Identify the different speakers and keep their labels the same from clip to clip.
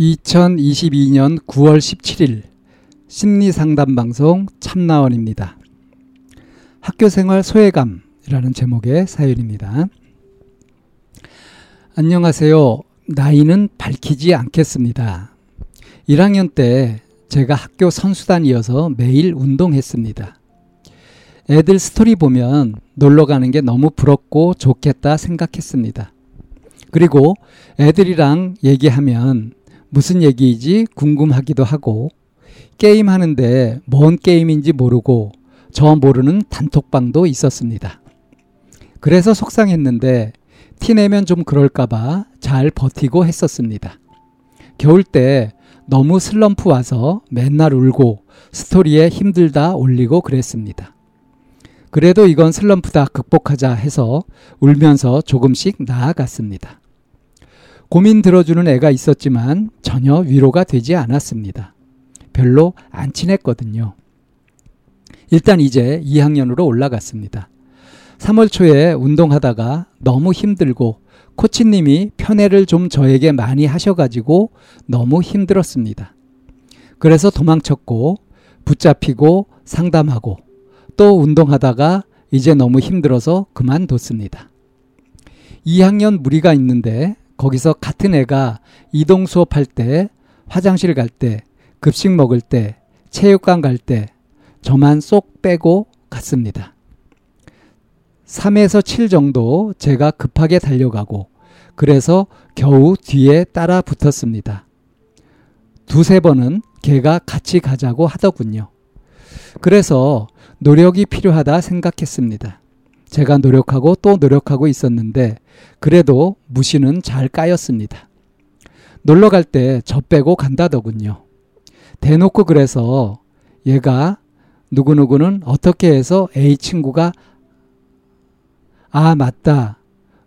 Speaker 1: 2022년 9월 17일 심리 상담 방송 참나원입니다. 학교 생활 소외감이라는 제목의 사연입니다. 안녕하세요. 나이는 밝히지 않겠습니다. 1학년 때 제가 학교 선수단이어서 매일 운동했습니다. 애들 스토리 보면 놀러 가는 게 너무 부럽고 좋겠다 생각했습니다. 그리고 애들이랑 얘기하면 무슨 얘기이지 궁금하기도 하고 게임 하는데 뭔 게임인지 모르고 저 모르는 단톡방도 있었습니다. 그래서 속상했는데 티내면 좀 그럴까봐 잘 버티고 했었습니다. 겨울 때 너무 슬럼프 와서 맨날 울고 스토리에 힘들다 올리고 그랬습니다. 그래도 이건 슬럼프다 극복하자 해서 울면서 조금씩 나아갔습니다. 고민 들어주는 애가 있었지만 전혀 위로가 되지 않았습니다. 별로 안 친했거든요. 일단 이제 2학년으로 올라갔습니다. 3월 초에 운동하다가 너무 힘들고 코치님이 편애를 좀 저에게 많이 하셔가지고 너무 힘들었습니다. 그래서 도망쳤고 붙잡히고 상담하고 또 운동하다가 이제 너무 힘들어서 그만뒀습니다. 2학년 무리가 있는데 거기서 같은 애가 이동 수업할 때, 화장실 갈 때, 급식 먹을 때, 체육관 갈 때, 저만 쏙 빼고 갔습니다. 3에서 7 정도 제가 급하게 달려가고, 그래서 겨우 뒤에 따라 붙었습니다. 두세 번은 걔가 같이 가자고 하더군요. 그래서 노력이 필요하다 생각했습니다. 제가 노력하고 또 노력하고 있었는데 그래도 무시는 잘 까였습니다. 놀러 갈 때 저 빼고 간다더군요. 대놓고 그래서 얘가 누구누구는 어떻게 해서 A 친구가 아 맞다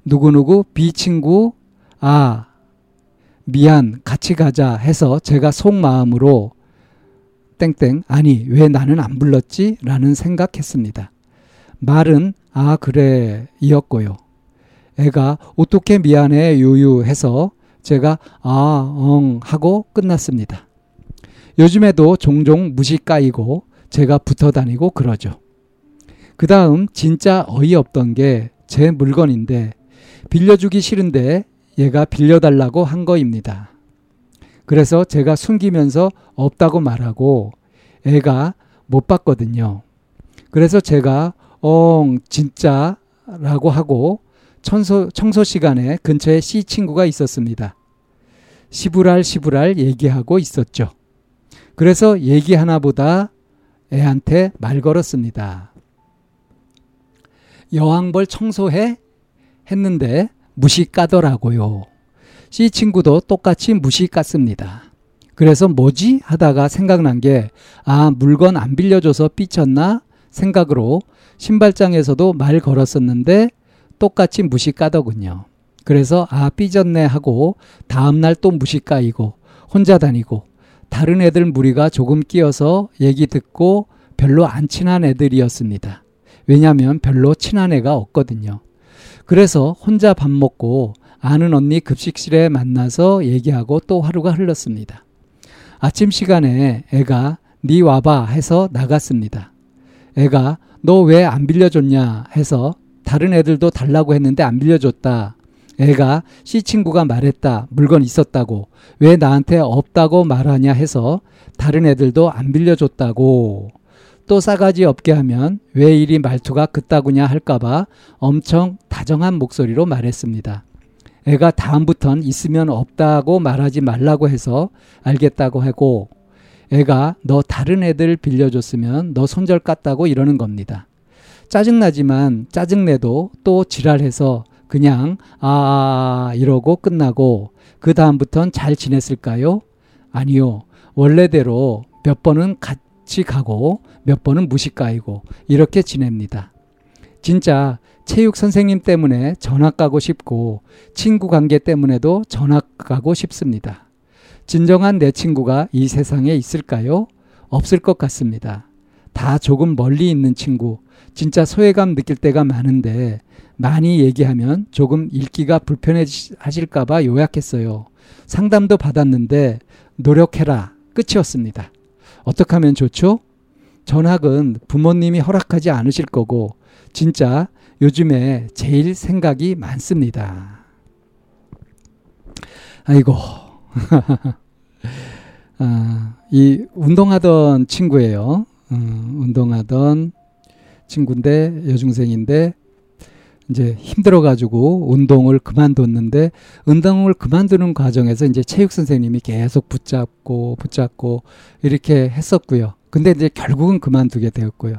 Speaker 1: 누구누구 B 친구 아 미안 같이 가자 해서 제가 속마음으로 땡땡 아니 왜 나는 안 불렀지 라는 생각했습니다. 말은 아, 그래. 이었고요. 애가 어떻게 미안해 유유해서 제가 아, 엉 하고 끝났습니다. 요즘에도 종종 무시 까이고 제가 붙어 다니고 그러죠. 그 다음 진짜 어이없던 게 제 물건인데 빌려주기 싫은데 얘가 빌려달라고 한 거입니다. 그래서 제가 숨기면서 없다고 말하고 애가 못 받거든요. 그래서 제가 엉 진짜라고 하고 청소, 청소 시간에 근처에 C 친구가 있었습니다. 시부랄 시부랄 얘기하고 있었죠. 그래서 얘기 하나보다 애한테 말 걸었습니다. 여왕벌 청소해? 했는데 무시 까더라고요. C 친구도 똑같이 무시 깠습니다. 그래서 뭐지? 하다가 생각난 게, 아, 물건 안 빌려줘서 삐쳤나? 생각으로 신발장에서도 말 걸었었는데 똑같이 무시 까더군요. 그래서 아 삐졌네 하고 다음날 또 무시 까이고 혼자 다니고 다른 애들 무리가 조금 끼어서 얘기 듣고 별로 안 친한 애들이었습니다. 왜냐하면 별로 친한 애가 없거든요. 그래서 혼자 밥 먹고 아는 언니 급식실에 만나서 얘기하고 또 하루가 흘렀습니다. 아침 시간에 애가 니 와봐 해서 나갔습니다. 애가 너 왜 안 빌려줬냐 해서 다른 애들도 달라고 했는데 안 빌려줬다. 애가 C 친구가 말했다. 물건 있었다고. 왜 나한테 없다고 말하냐 해서 다른 애들도 안 빌려줬다고. 또 싸가지 없게 하면 왜 이리 말투가 그따구냐 할까봐 엄청 다정한 목소리로 말했습니다. 애가 다음부턴 있으면 없다고 말하지 말라고 해서 알겠다고 하고 애가 너 다른 애들 빌려줬으면 너 손절 깠다고 이러는 겁니다. 짜증나지만 짜증내도 또 지랄해서 그냥 아 이러고 끝나고 그 다음부턴 잘 지냈을까요? 아니요. 원래대로 몇 번은 같이 가고 몇 번은 무식가이고 이렇게 지냅니다. 진짜 체육 선생님 때문에 전학 가고 싶고 친구 관계 때문에도 전학 가고 싶습니다. 진정한 내 친구가 이 세상에 있을까요? 없을 것 같습니다. 다 조금 멀리 있는 친구, 진짜 소외감 느낄 때가 많은데 많이 얘기하면 조금 읽기가 불편해하실까봐 요약했어요. 상담도 받았는데 노력해라 끝이었습니다. 어떻게 하면 좋죠? 전학은 부모님이 허락하지 않으실 거고 진짜 요즘에 제일 생각이 많습니다. 아이고. 아, 이 운동하던 친구예요. 음, 운동하던 친구인데 여중생인데 이제 힘들어가지고 운동을 그만뒀는데 운동을 그만두는 과정에서 이제 체육 선생님이 계속 붙잡고 붙잡고 이렇게 했었고요. 근데 이제 결국은 그만두게 되었고요.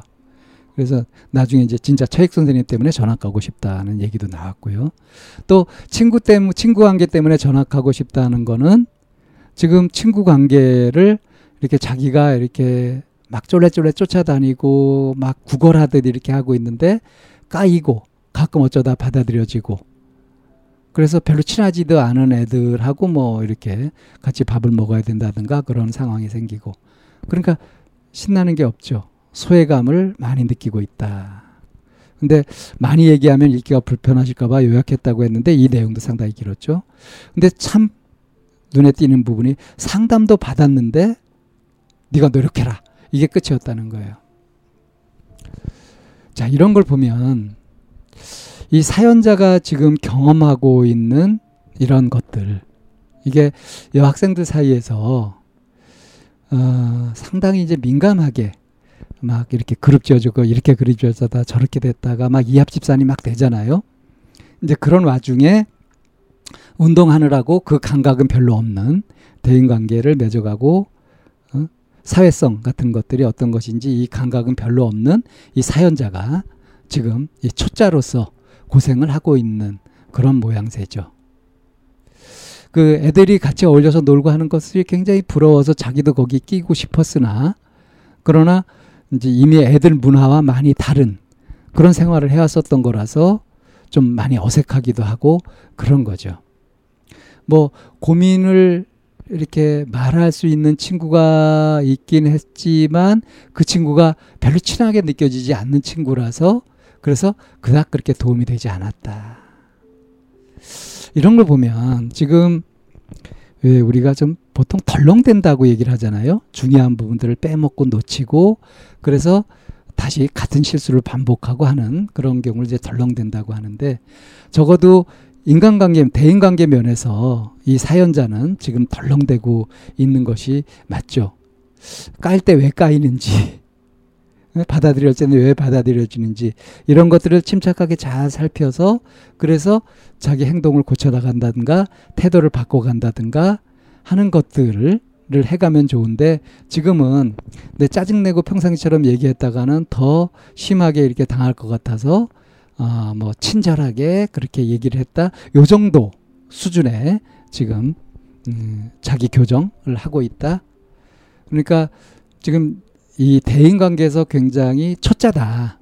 Speaker 1: 그래서 나중에 이제 진짜 체육 선생님 때문에 전학 가고 싶다는 얘기도 나왔고요. 또 친구 때문에 친구 관계 때문에 전학하고 싶다는 거는 지금 친구 관계를 이렇게 자기가 이렇게 막 쫄래쫄래 쫓아다니고 막 구걸하듯 이렇게 하고 있는데 까이고 가끔 어쩌다 받아들여지고 그래서 별로 친하지도 않은 애들하고 뭐 이렇게 같이 밥을 먹어야 된다든가 그런 상황이 생기고 그러니까 신나는 게 없죠. 소외감을 많이 느끼고 있다. 근데 많이 얘기하면 읽기가 불편하실까봐 요약했다고 했는데 이 내용도 상당히 길었죠. 근데 참 눈에 띄는 부분이 상담도 받았는데 네가 노력해라. 이게 끝이었다는 거예요. 자, 이런 걸 보면 이 사연자가 지금 경험하고 있는 이런 것들 이게 여학생들 사이에서 어, 상당히 이제 민감하게 막 이렇게 그룹 지어주고 이렇게 그룹 지어주다 저렇게 됐다가 막 이합 집산이 막 되잖아요. 이제 그런 와중에 운동하느라고 그 감각은 별로 없는 대인 관계를 맺어가고 어? 사회성 같은 것들이 어떤 것인지 이 감각은 별로 없는 이 사연자가 지금 이 초짜로서 고생을 하고 있는 그런 모양새죠. 그 애들이 같이 어울려서 놀고 하는 것이 굉장히 부러워서 자기도 거기 끼고 싶었으나 그러나 이제 이미 애들 문화와 많이 다른 그런 생활을 해왔었던 거라서 좀 많이 어색하기도 하고 그런 거죠. 뭐 고민을 이렇게 말할 수 있는 친구가 있긴 했지만 그 친구가 별로 친하게 느껴지지 않는 친구라서 그래서 그닥 그렇게 도움이 되지 않았다. 이런 걸 보면 지금 왜 우리가 좀 보통 덜렁댄다고 얘기를 하잖아요. 중요한 부분들을 빼먹고 놓치고 그래서 다시 같은 실수를 반복하고 하는 그런 경우를 이제 덜렁댄다고 하는데 적어도 인간관계, 대인관계 면에서 이 사연자는 지금 덜렁대고 있는 것이 맞죠. 깔 때 왜 까이는지, 받아들일 때는 왜 받아들여지는지 이런 것들을 침착하게 잘 살펴서 그래서 자기 행동을 고쳐나간다든가 태도를 바꿔간다든가 하는 것들을 해가면 좋은데 지금은 내 짜증내고 평상시처럼 얘기했다가는 더 심하게 이렇게 당할 것 같아서 어, 뭐 친절하게 그렇게 얘기를 했다. 요 정도 수준의 지금 음, 자기 교정을 하고 있다. 그러니까 지금 이 대인 관계에서 굉장히 초짜다.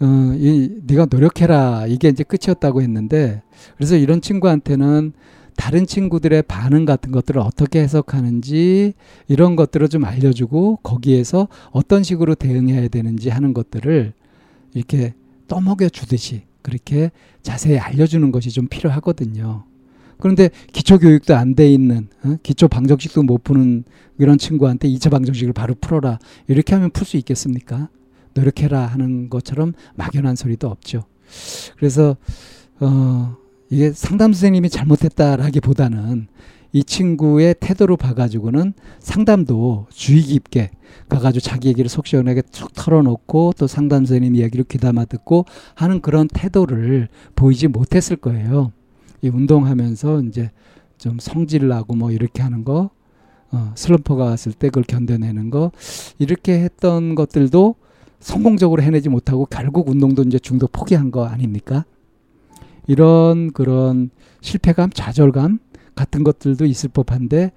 Speaker 1: 어, 이 네가 노력해라. 이게 이제 끝이었다고 했는데 그래서 이런 친구한테는 다른 친구들의 반응 같은 것들을 어떻게 해석하는지 이런 것들을 좀 알려주고 거기에서 어떤 식으로 대응해야 되는지 하는 것들을 이렇게 떠먹여 주듯이 그렇게 자세히 알려주는 것이 좀 필요하거든요. 그런데 기초 교육도 안 돼 있는 어? 기초 방정식도 못 푸는 이런 친구한테 2차 방정식을 바로 풀어라 이렇게 하면 풀 수 있겠습니까? 노력해라 하는 것처럼 막연한 소리도 없죠. 그래서 어 이게 상담 선생님이 잘못했다라기보다는 이 친구의 태도로 봐가지고는 상담도 주의 깊게 가가지고 자기 얘기를 속 시원하게 툭 털어놓고 또 상담 선생님 이야기를 귀담아 듣고 하는 그런 태도를 보이지 못했을 거예요. 이 운동하면서 이제 좀 성질 나고 뭐 이렇게 하는 거, 어, 슬럼프가 왔을 때 그걸 견뎌내는 거, 이렇게 했던 것들도 성공적으로 해내지 못하고 결국 운동도 이제 중도 포기한 거 아닙니까? 이런 그런 실패감, 좌절감 같은 것들도 있을 법한데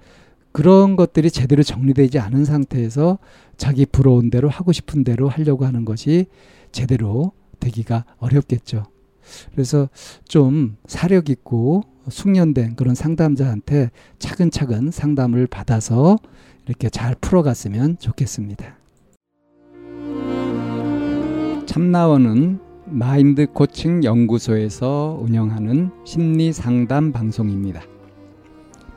Speaker 1: 그런 것들이 제대로 정리되지 않은 상태에서 자기 부러운 대로 하고 싶은 대로 하려고 하는 것이 제대로 되기가 어렵겠죠. 그래서 좀 사력 있고 숙련된 그런 상담자한테 차근차근 상담을 받아서 이렇게 잘 풀어갔으면 좋겠습니다. 참나원은 마인드 코칭 연구소에서 운영하는 심리 상담 방송입니다.